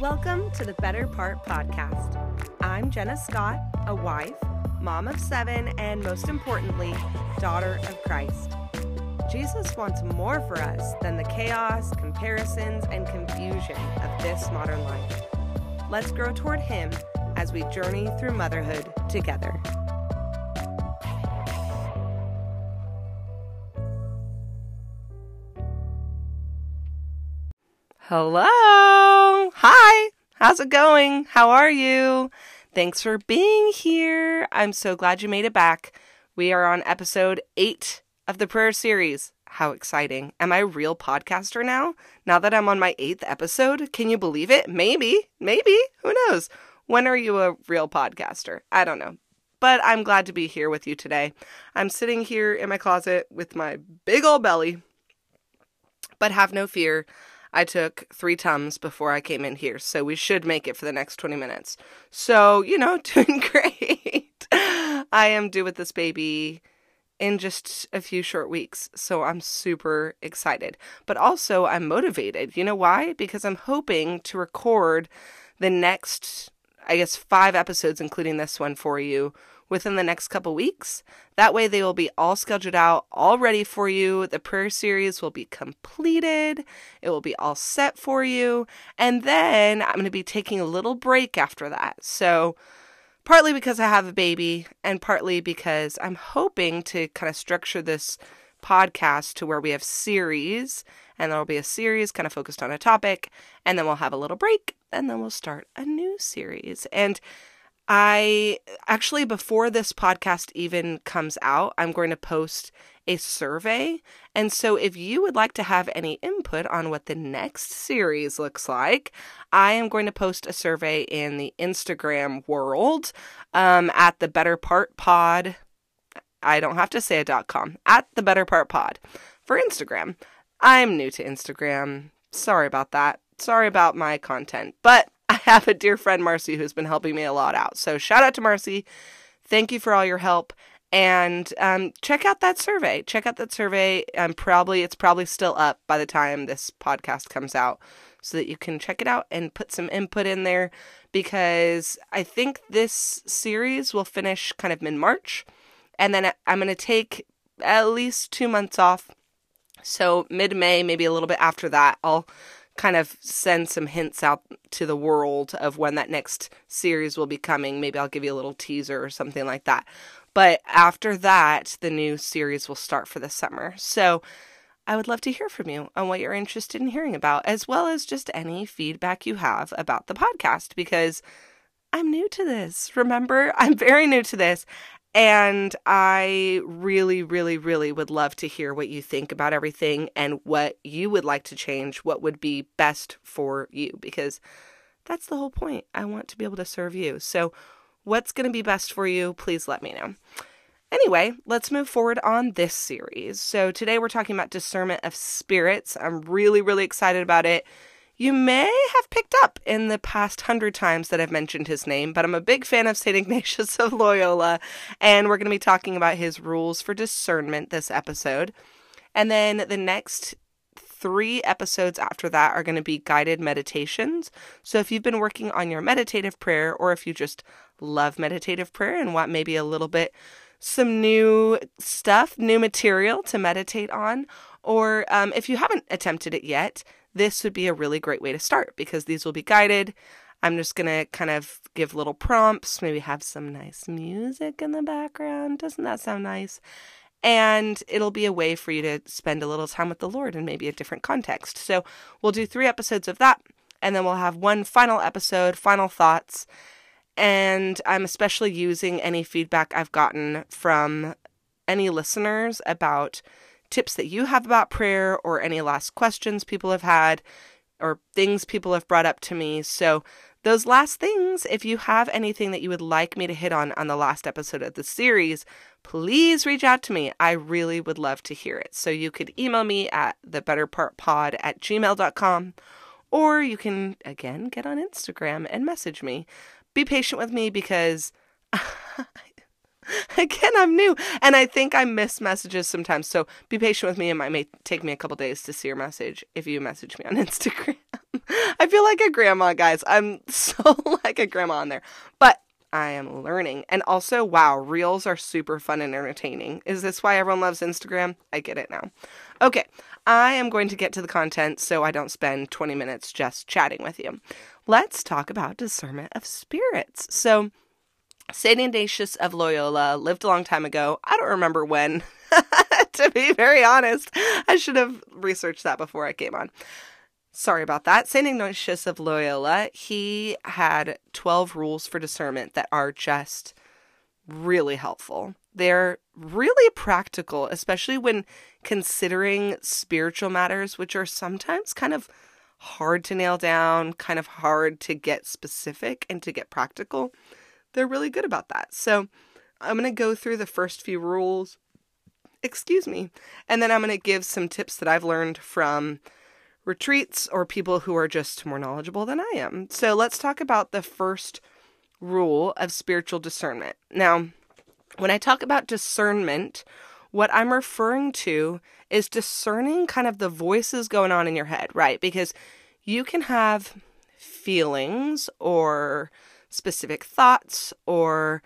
Welcome to the Better Part Podcast. I'm Jenna Scott, a wife, mom of seven, and most importantly, daughter of Christ. Jesus wants more for us than the chaos, comparisons, and confusion of this modern life. Let's grow toward Him as we journey through motherhood together. Hello. Hi. How's it going? How are you? Thanks for being here. I'm so glad you made it back. We are on episode eight of the prayer series. How exciting. Am I a real podcaster now? Now that I'm on my eighth episode? Can you believe it? Maybe. Maybe. Who knows? When are you a real podcaster? I don't know. But I'm glad to be here with you today. I'm sitting here in my closet with my big old belly. But have no fear. I took three Tums before I came in here, so we should make it for the next 20 minutes. So, you know, doing great. I am due with this baby in just a few short weeks, so I'm super excited. But also, I'm motivated. You know why? Because I'm hoping to record the next, I guess, five episodes, including this one for you within the next couple weeks. That way, they will be all scheduled out, all ready for you. The prayer series will be completed, it will be all set for you. And then I'm going to be taking a little break after that. So, partly because I have a baby, and partly because I'm hoping to kind of structure this podcast to where we have series and there'll be a series kind of focused on a topic and then we'll have a little break and then we'll start a new series and I actually, before this podcast even comes out, I'm going to post a survey. And so, if you would like to have any input on what the next series looks like, I am going to post a survey in the Instagram world um, at the Better Part Pod. I don't have to say a dot com at the Better Part Pod for Instagram. I'm new to Instagram. Sorry about that. Sorry about my content, but I have a dear friend, Marcy, who's been helping me a lot out. So shout out to Marcy. Thank you for all your help. And um, check out that survey. Check out that survey. Um, probably it's probably still up by the time this podcast comes out, so that you can check it out and put some input in there. Because I think this series will finish kind of mid March, and then I'm going to take at least two months off. So mid May, maybe a little bit after that, I'll kind of send some hints out to the world of when that next series will be coming. Maybe I'll give you a little teaser or something like that. But after that, the new series will start for the summer. So I would love to hear from you on what you're interested in hearing about, as well as just any feedback you have about the podcast, because I'm new to this. Remember, I'm very new to this. And I really, really, really would love to hear what you think about everything and what you would like to change, what would be best for you, because that's the whole point. I want to be able to serve you. So, what's going to be best for you? Please let me know. Anyway, let's move forward on this series. So, today we're talking about discernment of spirits. I'm really, really excited about it you may have picked up in the past hundred times that I've mentioned his name, but I'm a big fan of St. Ignatius of Loyola, and we're going to be talking about his rules for discernment this episode. And then the next three episodes after that are going to be guided meditations. So if you've been working on your meditative prayer, or if you just love meditative prayer and want maybe a little bit some new stuff, new material to meditate on, or um, if you haven't attempted it yet, this would be a really great way to start because these will be guided. I'm just going to kind of give little prompts, maybe have some nice music in the background. Doesn't that sound nice? And it'll be a way for you to spend a little time with the Lord in maybe a different context. So we'll do three episodes of that, and then we'll have one final episode, final thoughts. And I'm especially using any feedback I've gotten from any listeners about tips that you have about prayer or any last questions people have had or things people have brought up to me. So, those last things, if you have anything that you would like me to hit on on the last episode of the series, please reach out to me. I really would love to hear it. So you could email me at thebetterpartpod at gmail.com or you can, again, get on Instagram and message me. Be patient with me because Again, I'm new and I think I miss messages sometimes. So be patient with me. It might may take me a couple days to see your message if you message me on Instagram. I feel like a grandma, guys. I'm so like a grandma on there. But I am learning. And also, wow, reels are super fun and entertaining. Is this why everyone loves Instagram? I get it now. Okay, I am going to get to the content so I don't spend 20 minutes just chatting with you. Let's talk about discernment of spirits. So, St. Ignatius of Loyola lived a long time ago. I don't remember when, to be very honest. I should have researched that before I came on. Sorry about that. St. Ignatius of Loyola, he had 12 rules for discernment that are just really helpful. They're really practical, especially when considering spiritual matters, which are sometimes kind of hard to nail down, kind of hard to get specific and to get practical. They're really good about that. So I'm going to go through the first few rules. Excuse me. And then I'm going to give some tips that I've learned from retreats or people who are just more knowledgeable than I am. So let's talk about the first rule of spiritual discernment. Now, when I talk about discernment, what I'm referring to is discerning kind of the voices going on in your head, right? Because you can have feelings or specific thoughts or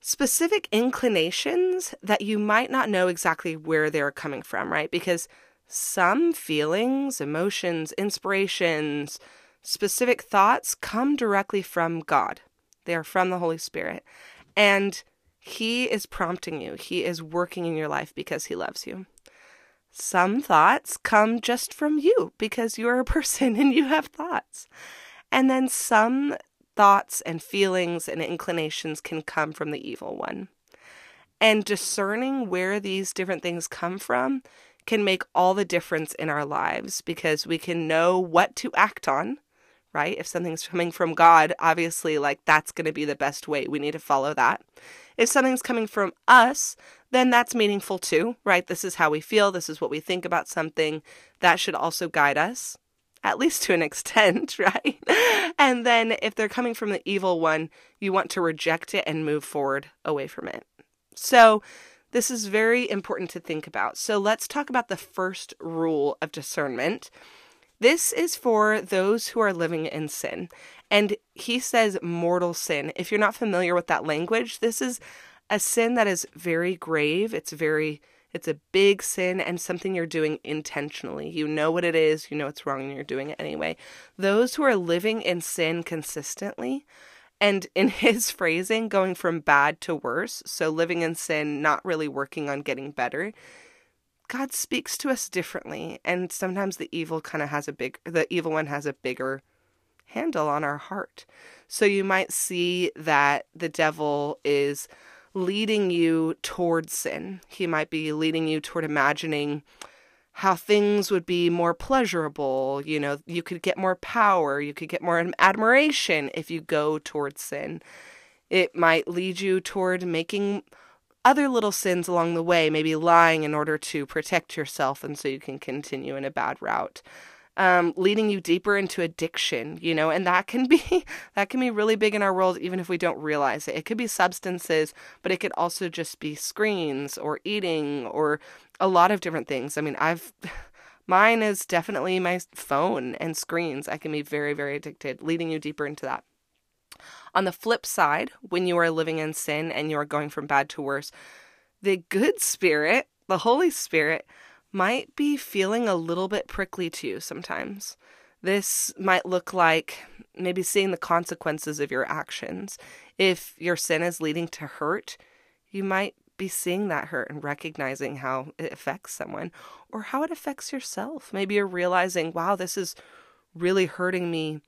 specific inclinations that you might not know exactly where they're coming from, right? Because some feelings, emotions, inspirations, specific thoughts come directly from God. They are from the Holy Spirit. And He is prompting you, He is working in your life because He loves you. Some thoughts come just from you because you're a person and you have thoughts. And then some thoughts and feelings and inclinations can come from the evil one. And discerning where these different things come from can make all the difference in our lives because we can know what to act on, right? If something's coming from God, obviously, like that's going to be the best way. We need to follow that. If something's coming from us, then that's meaningful too, right? This is how we feel. This is what we think about something. That should also guide us, at least to an extent, right? And then if they're coming from the evil one, you want to reject it and move forward away from it. So, this is very important to think about. So let's talk about the first rule of discernment. This is for those who are living in sin. And he says mortal sin. If you're not familiar with that language, this is a sin that is very grave. It's very it's a big sin and something you're doing intentionally. You know what it is, you know it's wrong and you're doing it anyway. Those who are living in sin consistently and in his phrasing, going from bad to worse, so living in sin, not really working on getting better, God speaks to us differently. And sometimes the evil kind of has a big, the evil one has a bigger handle on our heart. So you might see that the devil is leading you towards sin. He might be leading you toward imagining how things would be more pleasurable. You know, you could get more power, you could get more admiration if you go towards sin. It might lead you toward making other little sins along the way, maybe lying in order to protect yourself and so you can continue in a bad route. Um, leading you deeper into addiction, you know, and that can be that can be really big in our world, even if we don't realize it. It could be substances, but it could also just be screens or eating or a lot of different things. I mean, I've mine is definitely my phone and screens. I can be very, very addicted, leading you deeper into that. On the flip side, when you are living in sin and you are going from bad to worse, the good spirit, the Holy Spirit, might be feeling a little bit prickly to you sometimes. This might look like maybe seeing the consequences of your actions. If your sin is leading to hurt, you might be seeing that hurt and recognizing how it affects someone or how it affects yourself. Maybe you're realizing, wow, this is really hurting me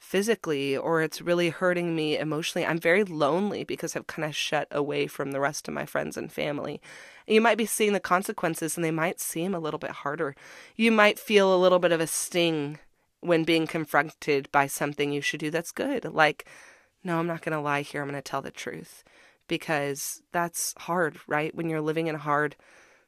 physically or it's really hurting me emotionally. I'm very lonely because I've kind of shut away from the rest of my friends and family. You might be seeing the consequences and they might seem a little bit harder. You might feel a little bit of a sting when being confronted by something you should do that's good. Like, no, I'm not going to lie here. I'm going to tell the truth because that's hard, right? When you're living in a hard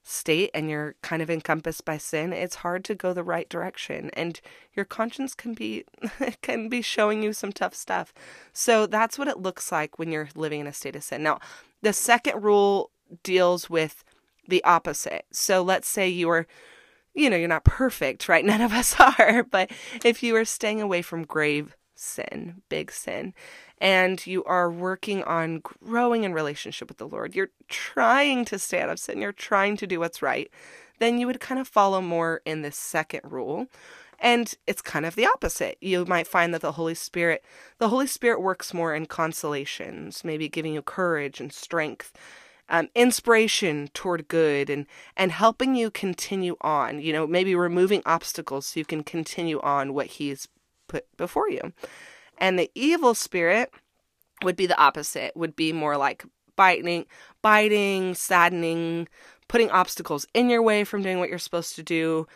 state and you're kind of encompassed by sin, it's hard to go the right direction and your conscience can be can be showing you some tough stuff. So that's what it looks like when you're living in a state of sin. Now, the second rule deals with the opposite. So let's say you are you know, you're not perfect, right? None of us are. But if you are staying away from grave sin, big sin, and you are working on growing in relationship with the Lord, you're trying to stay out of sin, you're trying to do what's right, then you would kind of follow more in this second rule. And it's kind of the opposite. You might find that the Holy Spirit, the Holy Spirit works more in consolations, maybe giving you courage and strength um, inspiration toward good and and helping you continue on you know maybe removing obstacles so you can continue on what he's put before you. And the evil spirit would be the opposite would be more like biting biting saddening putting obstacles in your way from doing what you're supposed to do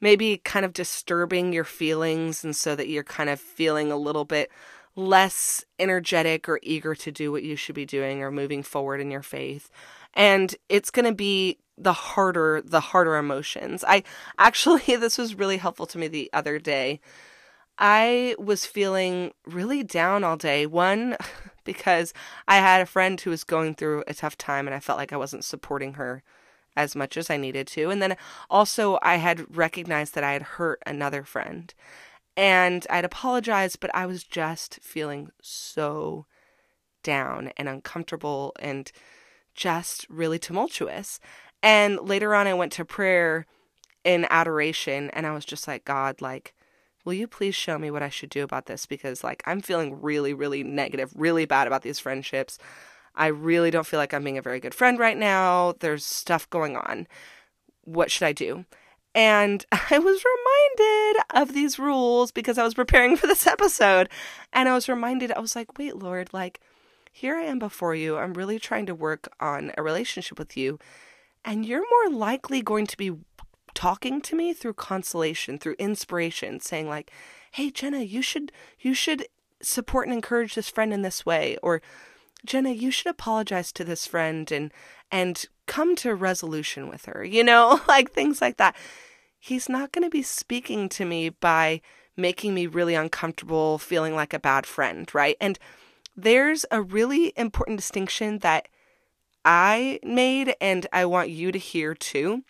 maybe kind of disturbing your feelings and so that you're kind of feeling a little bit less energetic or eager to do what you should be doing or moving forward in your faith. And it's going to be the harder the harder emotions. I actually this was really helpful to me the other day. I was feeling really down all day. One because I had a friend who was going through a tough time and I felt like I wasn't supporting her as much as I needed to. And then also I had recognized that I had hurt another friend and I'd apologize, but I was just feeling so down and uncomfortable and just really tumultuous. And later on, I went to prayer in adoration, and I was just like, God, like, will you please show me what I should do about this? Because, like, I'm feeling really, really negative, really bad about these friendships. I really don't feel like I'm being a very good friend right now. There's stuff going on. What should I do? And I was reminded of these rules because I was preparing for this episode. And I was reminded, I was like, wait, Lord, like, here I am before you. I'm really trying to work on a relationship with you. And you're more likely going to be talking to me through consolation, through inspiration, saying, like, hey, Jenna, you should, you should support and encourage this friend in this way. Or, Jenna, you should apologize to this friend and and come to resolution with her. You know, like things like that he's not going to be speaking to me by making me really uncomfortable, feeling like a bad friend, right? And there's a really important distinction that I made and I want you to hear too.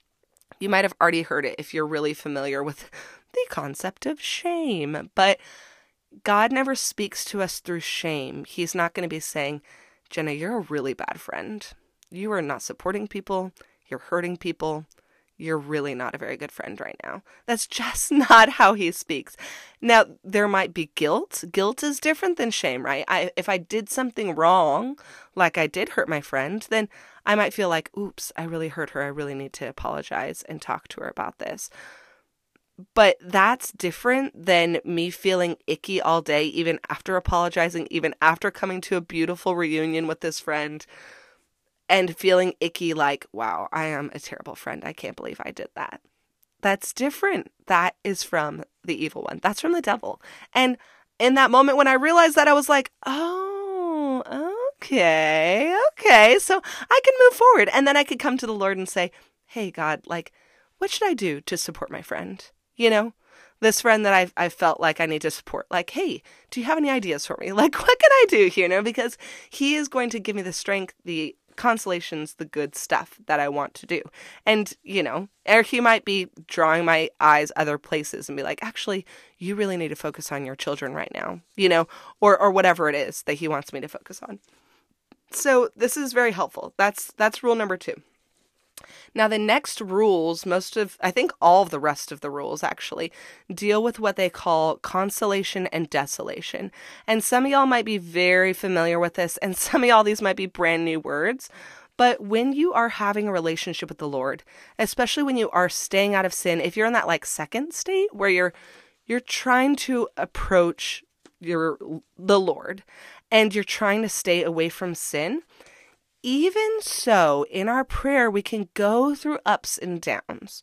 You might have already heard it if you're really familiar with the concept of shame, but God never speaks to us through shame. He's not going to be saying, Jenna, you're a really bad friend. You are not supporting people, you're hurting people, you're really not a very good friend right now. That's just not how he speaks. Now, there might be guilt. Guilt is different than shame, right? I, if I did something wrong, like I did hurt my friend, then I might feel like, oops, I really hurt her. I really need to apologize and talk to her about this. But that's different than me feeling icky all day, even after apologizing, even after coming to a beautiful reunion with this friend and feeling icky like, wow, I am a terrible friend. I can't believe I did that. That's different. That is from the evil one. That's from the devil. And in that moment when I realized that, I was like, oh, okay, okay. So I can move forward. And then I could come to the Lord and say, hey, God, like, what should I do to support my friend? You know? this friend that I've, i felt like I need to support. Like, hey, do you have any ideas for me? Like, what can I do? You know, because he is going to give me the strength, the consolation's the good stuff that I want to do. And, you know, or he might be drawing my eyes other places and be like, actually, you really need to focus on your children right now, you know, or or whatever it is that he wants me to focus on. So this is very helpful. That's that's rule number two. Now, the next rules, most of, I think all of the rest of the rules actually, deal with what they call consolation and desolation. And some of y'all might be very familiar with this, and some of y'all, these might be brand new words. But when you are having a relationship with the Lord, especially when you are staying out of sin, if you're in that like second state where you're you're trying to approach your the Lord and you're trying to stay away from sin, even so, in our prayer, we can go through ups and downs.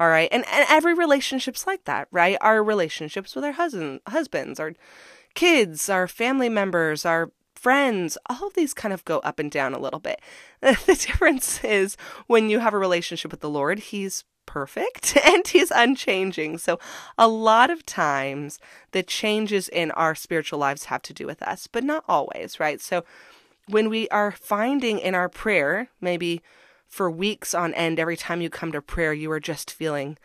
All right. And, and every relationship's like that, right? Our relationships with our husband, husbands, our kids, our family members, our friends, all of these kind of go up and down a little bit. The difference is when you have a relationship with the Lord, He's perfect and He's unchanging. So, a lot of times the changes in our spiritual lives have to do with us, but not always, right? So, when we are finding in our prayer, maybe for weeks on end, every time you come to prayer, you are just feeling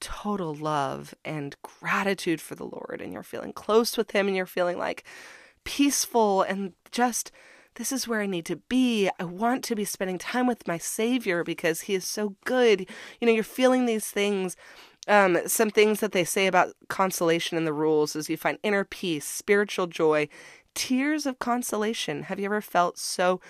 total love and gratitude for the Lord and you're feeling close with Him and you're feeling like peaceful and just this is where I need to be. I want to be spending time with my Savior because He is so good. You know, you're feeling these things. Um, some things that they say about consolation in the rules is you find inner peace, spiritual joy, tears of consolation. Have you ever felt so,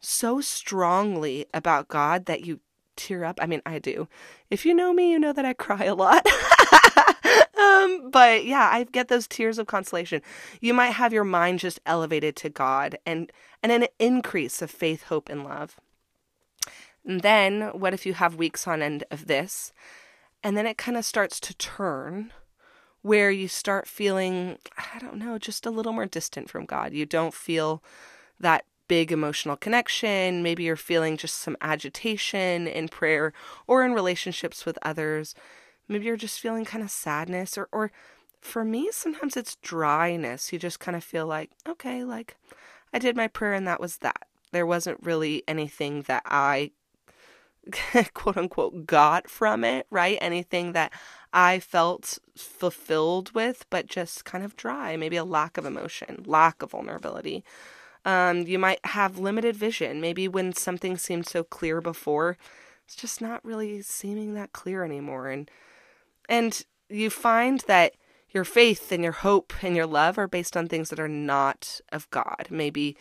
so strongly about God that you tear up? I mean, I do. If you know me, you know that I cry a lot. um, but yeah, I get those tears of consolation. You might have your mind just elevated to God and and an increase of faith, hope, and love. And then what if you have weeks on end of this? And then it kind of starts to turn where you start feeling, I don't know, just a little more distant from God. You don't feel that big emotional connection. Maybe you're feeling just some agitation in prayer or in relationships with others. Maybe you're just feeling kind of sadness or or for me sometimes it's dryness. You just kind of feel like, okay, like I did my prayer and that was that. There wasn't really anything that I quote unquote got from it, right? Anything that I felt fulfilled with, but just kind of dry, maybe a lack of emotion, lack of vulnerability. Um, you might have limited vision. Maybe when something seemed so clear before, it's just not really seeming that clear anymore. And and you find that your faith and your hope and your love are based on things that are not of God. Maybe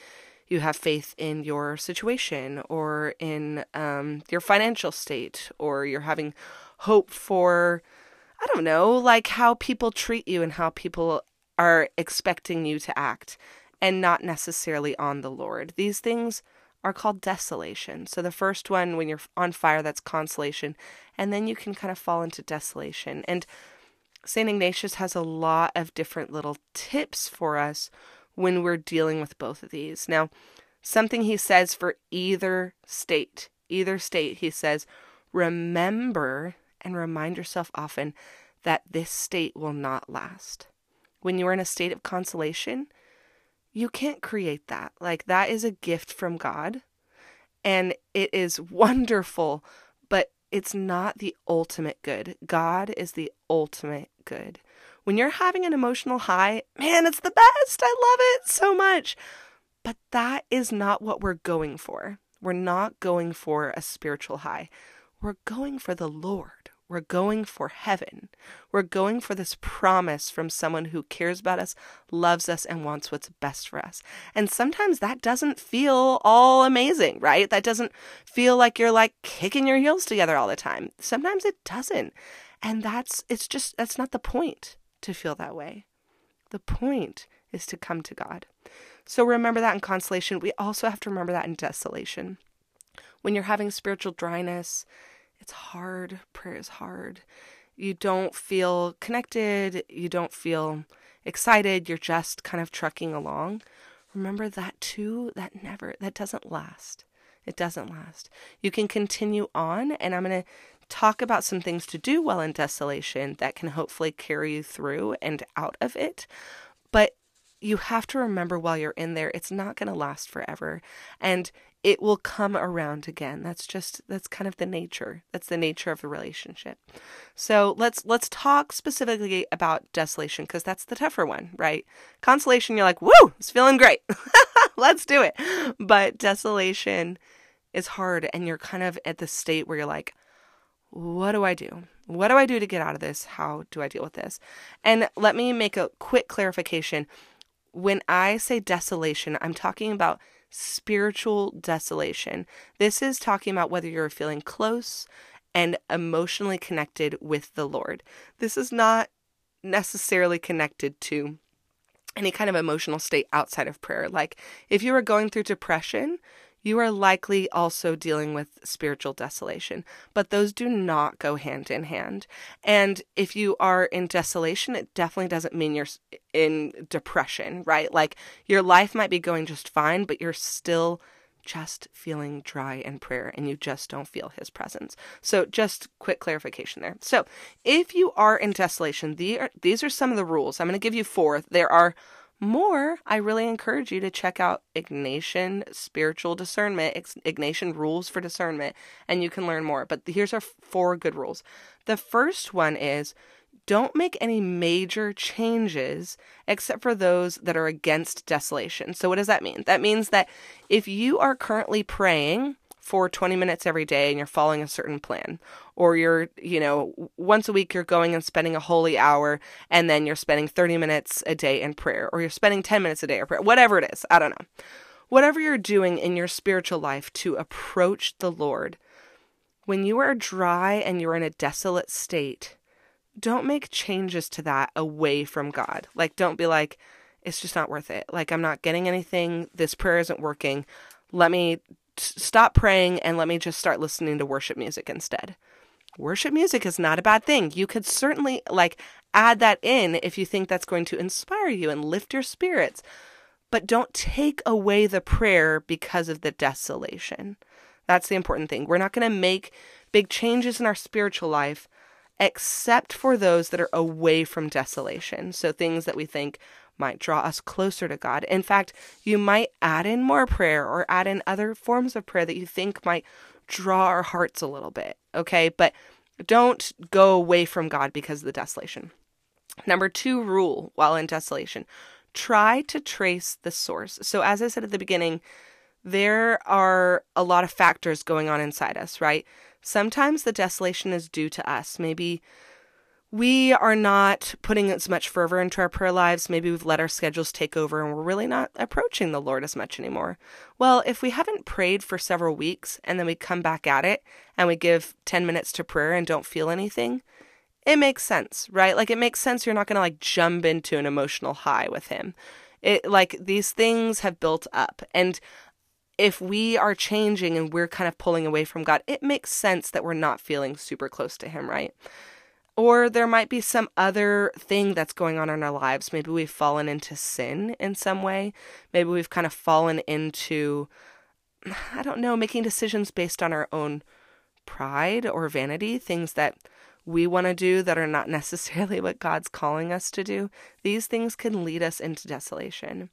you have faith in your situation or in um, your financial state, or you're having hope for, I don't know, like how people treat you and how people are expecting you to act and not necessarily on the Lord. These things are called desolation. So the first one, when you're on fire, that's consolation. And then you can kind of fall into desolation. And St. Ignatius has a lot of different little tips for us when we're dealing with both of these. Now, something he says for either state, either state, he says, remember and remind yourself often that this state will not last. When you are in a state of consolation, you can't create that. Like, that is a gift from God, and it is wonderful, but it's not the ultimate good. God is the ultimate good. When you're having an emotional high, man, it's the best. I love it so much. But that is not what we're going for. We're not going for a spiritual high. We're going for the Lord. We're going for heaven. We're going for this promise from someone who cares about us, loves us, and wants what's best for us. And sometimes that doesn't feel all amazing, right? That doesn't feel like you're like kicking your heels together all the time. Sometimes it doesn't. And that's, it's just, that's not the point to feel that way. The point is to come to God. So remember that in consolation. We also have to remember that in desolation. When you're having spiritual dryness, it's hard. Prayer is hard. You don't feel connected. You don't feel excited. You're just kind of trucking along. Remember that too. That never, that doesn't last. It doesn't last. You can continue on, and I'm going to talk about some things to do while in desolation that can hopefully carry you through and out of it. But you have to remember while you're in there, it's not going to last forever. And it will come around again. That's just that's kind of the nature. That's the nature of the relationship. So let's let's talk specifically about desolation because that's the tougher one, right? Consolation, you're like, woo, it's feeling great. let's do it. But desolation is hard, and you're kind of at the state where you're like, what do I do? What do I do to get out of this? How do I deal with this? And let me make a quick clarification. When I say desolation, I'm talking about spiritual desolation. This is talking about whether you're feeling close and emotionally connected with the Lord. This is not necessarily connected to any kind of emotional state outside of prayer. Like if you are going through depression, you are likely also dealing with spiritual desolation, but those do not go hand in hand. And if you are in desolation, it definitely doesn't mean you're in depression, right? Like your life might be going just fine, but you're still just feeling dry in prayer and you just don't feel his presence. So just quick clarification there. So, if you are in desolation, the, these are some of the rules. I'm going to give you four. There are more, I really encourage you to check out Ignatian Spiritual Discernment, Ignatian Rules for Discernment, and you can learn more. But here's our four good rules. The first one is don't make any major changes except for those that are against desolation. So, what does that mean? That means that if you are currently praying for 20 minutes every day and you're following a certain plan, or you're, you know, once a week you're going and spending a holy hour and then you're spending 30 minutes a day in prayer, or you're spending 10 minutes a day in prayer, whatever it is, I don't know. Whatever you're doing in your spiritual life to approach the Lord, when you are dry and you're in a desolate state, don't make changes to that away from God. Like, don't be like, it's just not worth it. Like, I'm not getting anything. This prayer isn't working. Let me stop praying and let me just start listening to worship music instead. Worship music is not a bad thing. You could certainly, like, add that in if you think that's going to inspire you and lift your spirits. But don't take away the prayer because of the desolation. That's the important thing. We're not going to make big changes in our spiritual life except for those that are away from desolation. So things that we think might draw us closer to God. In fact, you might add in more prayer or add in other forms of prayer that you think might draw our hearts a little bit. Okay. But don't go away from God because of the desolation. Number two rule while in desolation try to trace the source. So, as I said at the beginning, there are a lot of factors going on inside us, right? Sometimes the desolation is due to us. Maybe we are not putting as much fervor into our prayer lives. Maybe we've let our schedules take over and we're really not approaching the Lord as much anymore. Well, if we haven't prayed for several weeks and then we come back at it and we give 10 minutes to prayer and don't feel anything, it makes sense, right? Like it makes sense you're not going to like jump into an emotional high with him. It like these things have built up and if we are changing and we're kind of pulling away from God, it makes sense that we're not feeling super close to Him, right? Or there might be some other thing that's going on in our lives. Maybe we've fallen into sin in some way. Maybe we've kind of fallen into, I don't know, making decisions based on our own pride or vanity, things that we want to do that are not necessarily what God's calling us to do. These things can lead us into desolation.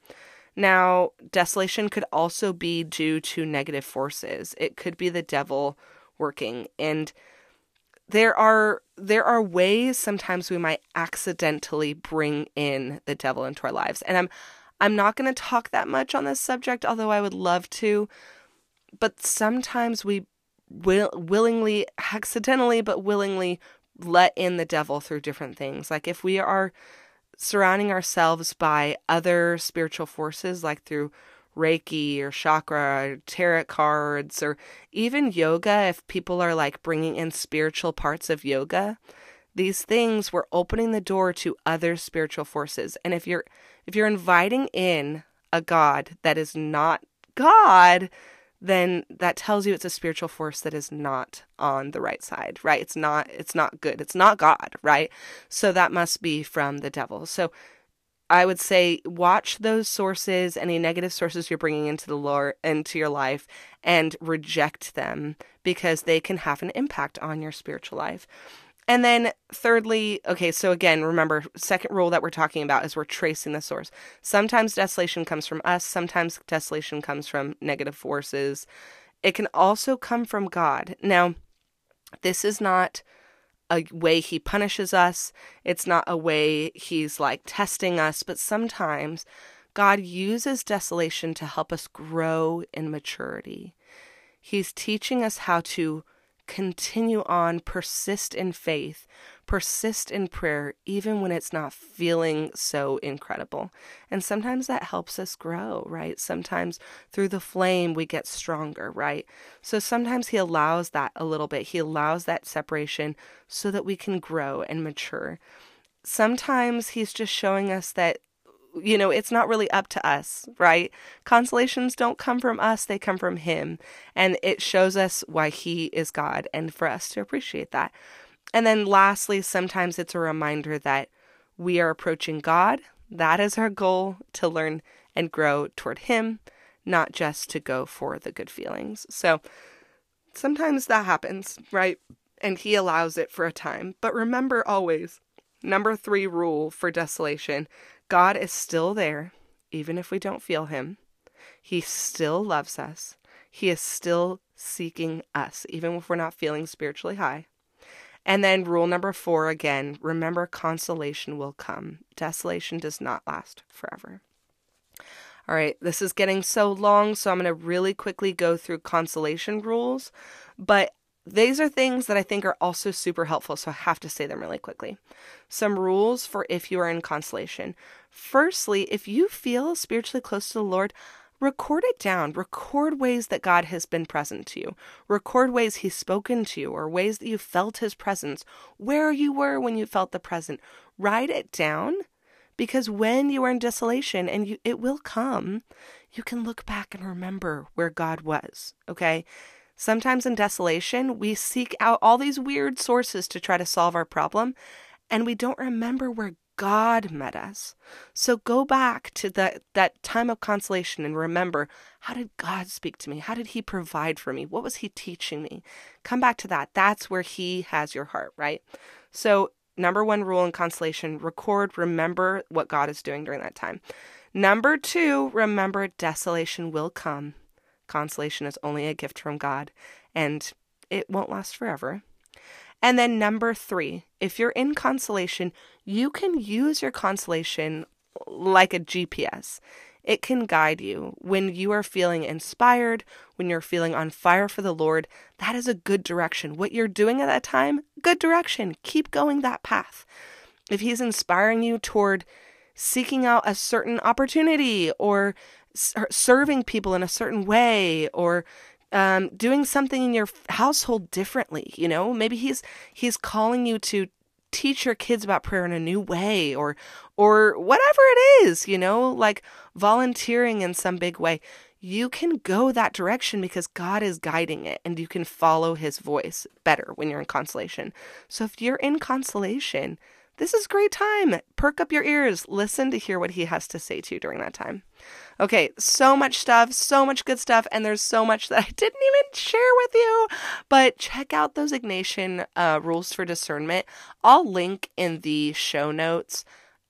Now, desolation could also be due to negative forces. It could be the devil working and there are there are ways sometimes we might accidentally bring in the devil into our lives. And I'm I'm not going to talk that much on this subject although I would love to. But sometimes we will willingly accidentally but willingly let in the devil through different things. Like if we are surrounding ourselves by other spiritual forces, like through Reiki or chakra or tarot cards or even yoga, if people are like bringing in spiritual parts of yoga, these things we're opening the door to other spiritual forces. And if you're if you're inviting in a god that is not God, then that tells you it's a spiritual force that is not on the right side, right? It's not it's not good. It's not God, right? So that must be from the devil. So I would say watch those sources, any negative sources you're bringing into the Lord into your life and reject them because they can have an impact on your spiritual life. And then thirdly, okay, so again, remember, second rule that we're talking about is we're tracing the source. Sometimes desolation comes from us, sometimes desolation comes from negative forces. It can also come from God. Now, this is not a way he punishes us. It's not a way he's like testing us, but sometimes God uses desolation to help us grow in maturity. He's teaching us how to continue on, persist in faith, persist in prayer, even when it's not feeling so incredible. And sometimes that helps us grow, right? Sometimes through the flame, we get stronger, right? So sometimes He allows that a little bit. He allows that separation so that we can grow and mature. Sometimes He's just showing us that you know, it's not really up to us, right? Consolations don't come from us, they come from Him. And it shows us why He is God and for us to appreciate that. And then lastly, sometimes it's a reminder that we are approaching God. That is our goal to learn and grow toward Him, not just to go for the good feelings. So sometimes that happens, right? And He allows it for a time. But remember always, number three rule for desolation God is still there. even if we don't feel Him. He still loves us. He is still seeking us, even if we're not feeling spiritually high. And then rule number four again remember, consolation will come. Desolation does not last forever. All right, this is getting so long, so I'm going to really quickly go through consolation rules. But these are things that I think are also super helpful, so I have to say them really quickly. Some rules for if you are in consolation. Firstly, if you feel spiritually close to the Lord, record it down. Record ways that God has been present to you. Record ways He's spoken to you or ways that you felt His presence, where you were when you felt the present. Write it down because when you are in desolation and you, it will come, you can look back and remember where God was. Okay. Sometimes in desolation, we seek out all these weird sources to try to solve our problem, and we don't remember where God met us. So go back to that, that time of consolation and remember how did God speak to me? How did He provide for me? What was He teaching me? Come back to that. That's where He has your heart, right? So, number one rule in consolation record, remember what God is doing during that time. Number two, remember desolation will come. Consolation is only a gift from God and it won't last forever. And then number three, if you're in consolation, you can use your consolation like a GPS. It can guide you. When you are feeling inspired, when you're feeling on fire for the Lord, that is a good direction. What you're doing at that time, good direction. Keep going that path. If He's inspiring you toward seeking out a certain opportunity or serving people in a certain way or um, doing something in your household differently. You know, maybe he's he's calling you to teach your kids about prayer in a new way or or whatever it is, you know, like volunteering in some big way. You can go that direction because God is guiding it and you can follow his voice better when you're in consolation. So if you're in consolation, this is great time. Perk up your ears, listen to hear what he has to say to you during that time. Okay, so much stuff, so much good stuff, and there's so much that I didn't even share with you. But check out those Ignatian uh, rules for discernment. I'll link in the show notes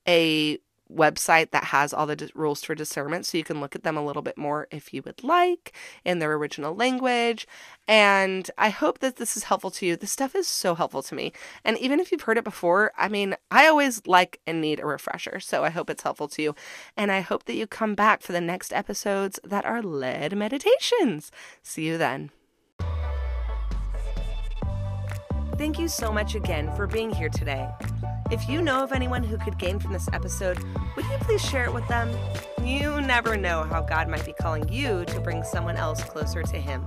a website that has all the rules for discernment so you can look at them a little bit more if you would like in their original language. And i hope that this is helpful to you. This stuff is so helpful to me. And even if you've heard it before i mean i always like and need a refresher so i hope it's helpful to you. And i hope that you come back for the next episodes that are led meditations. See you then. Thank you so much again for being here today. If you know of anyone who could gain from this episode, would you please share it with them? You never know how God might be calling you to bring someone else closer to Him.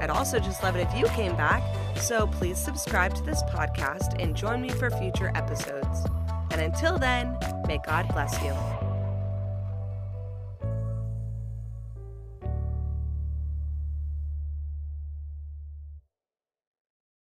I'd also just love it if you came back, so please subscribe to this podcast and join me for future episodes. And until then, may God bless you.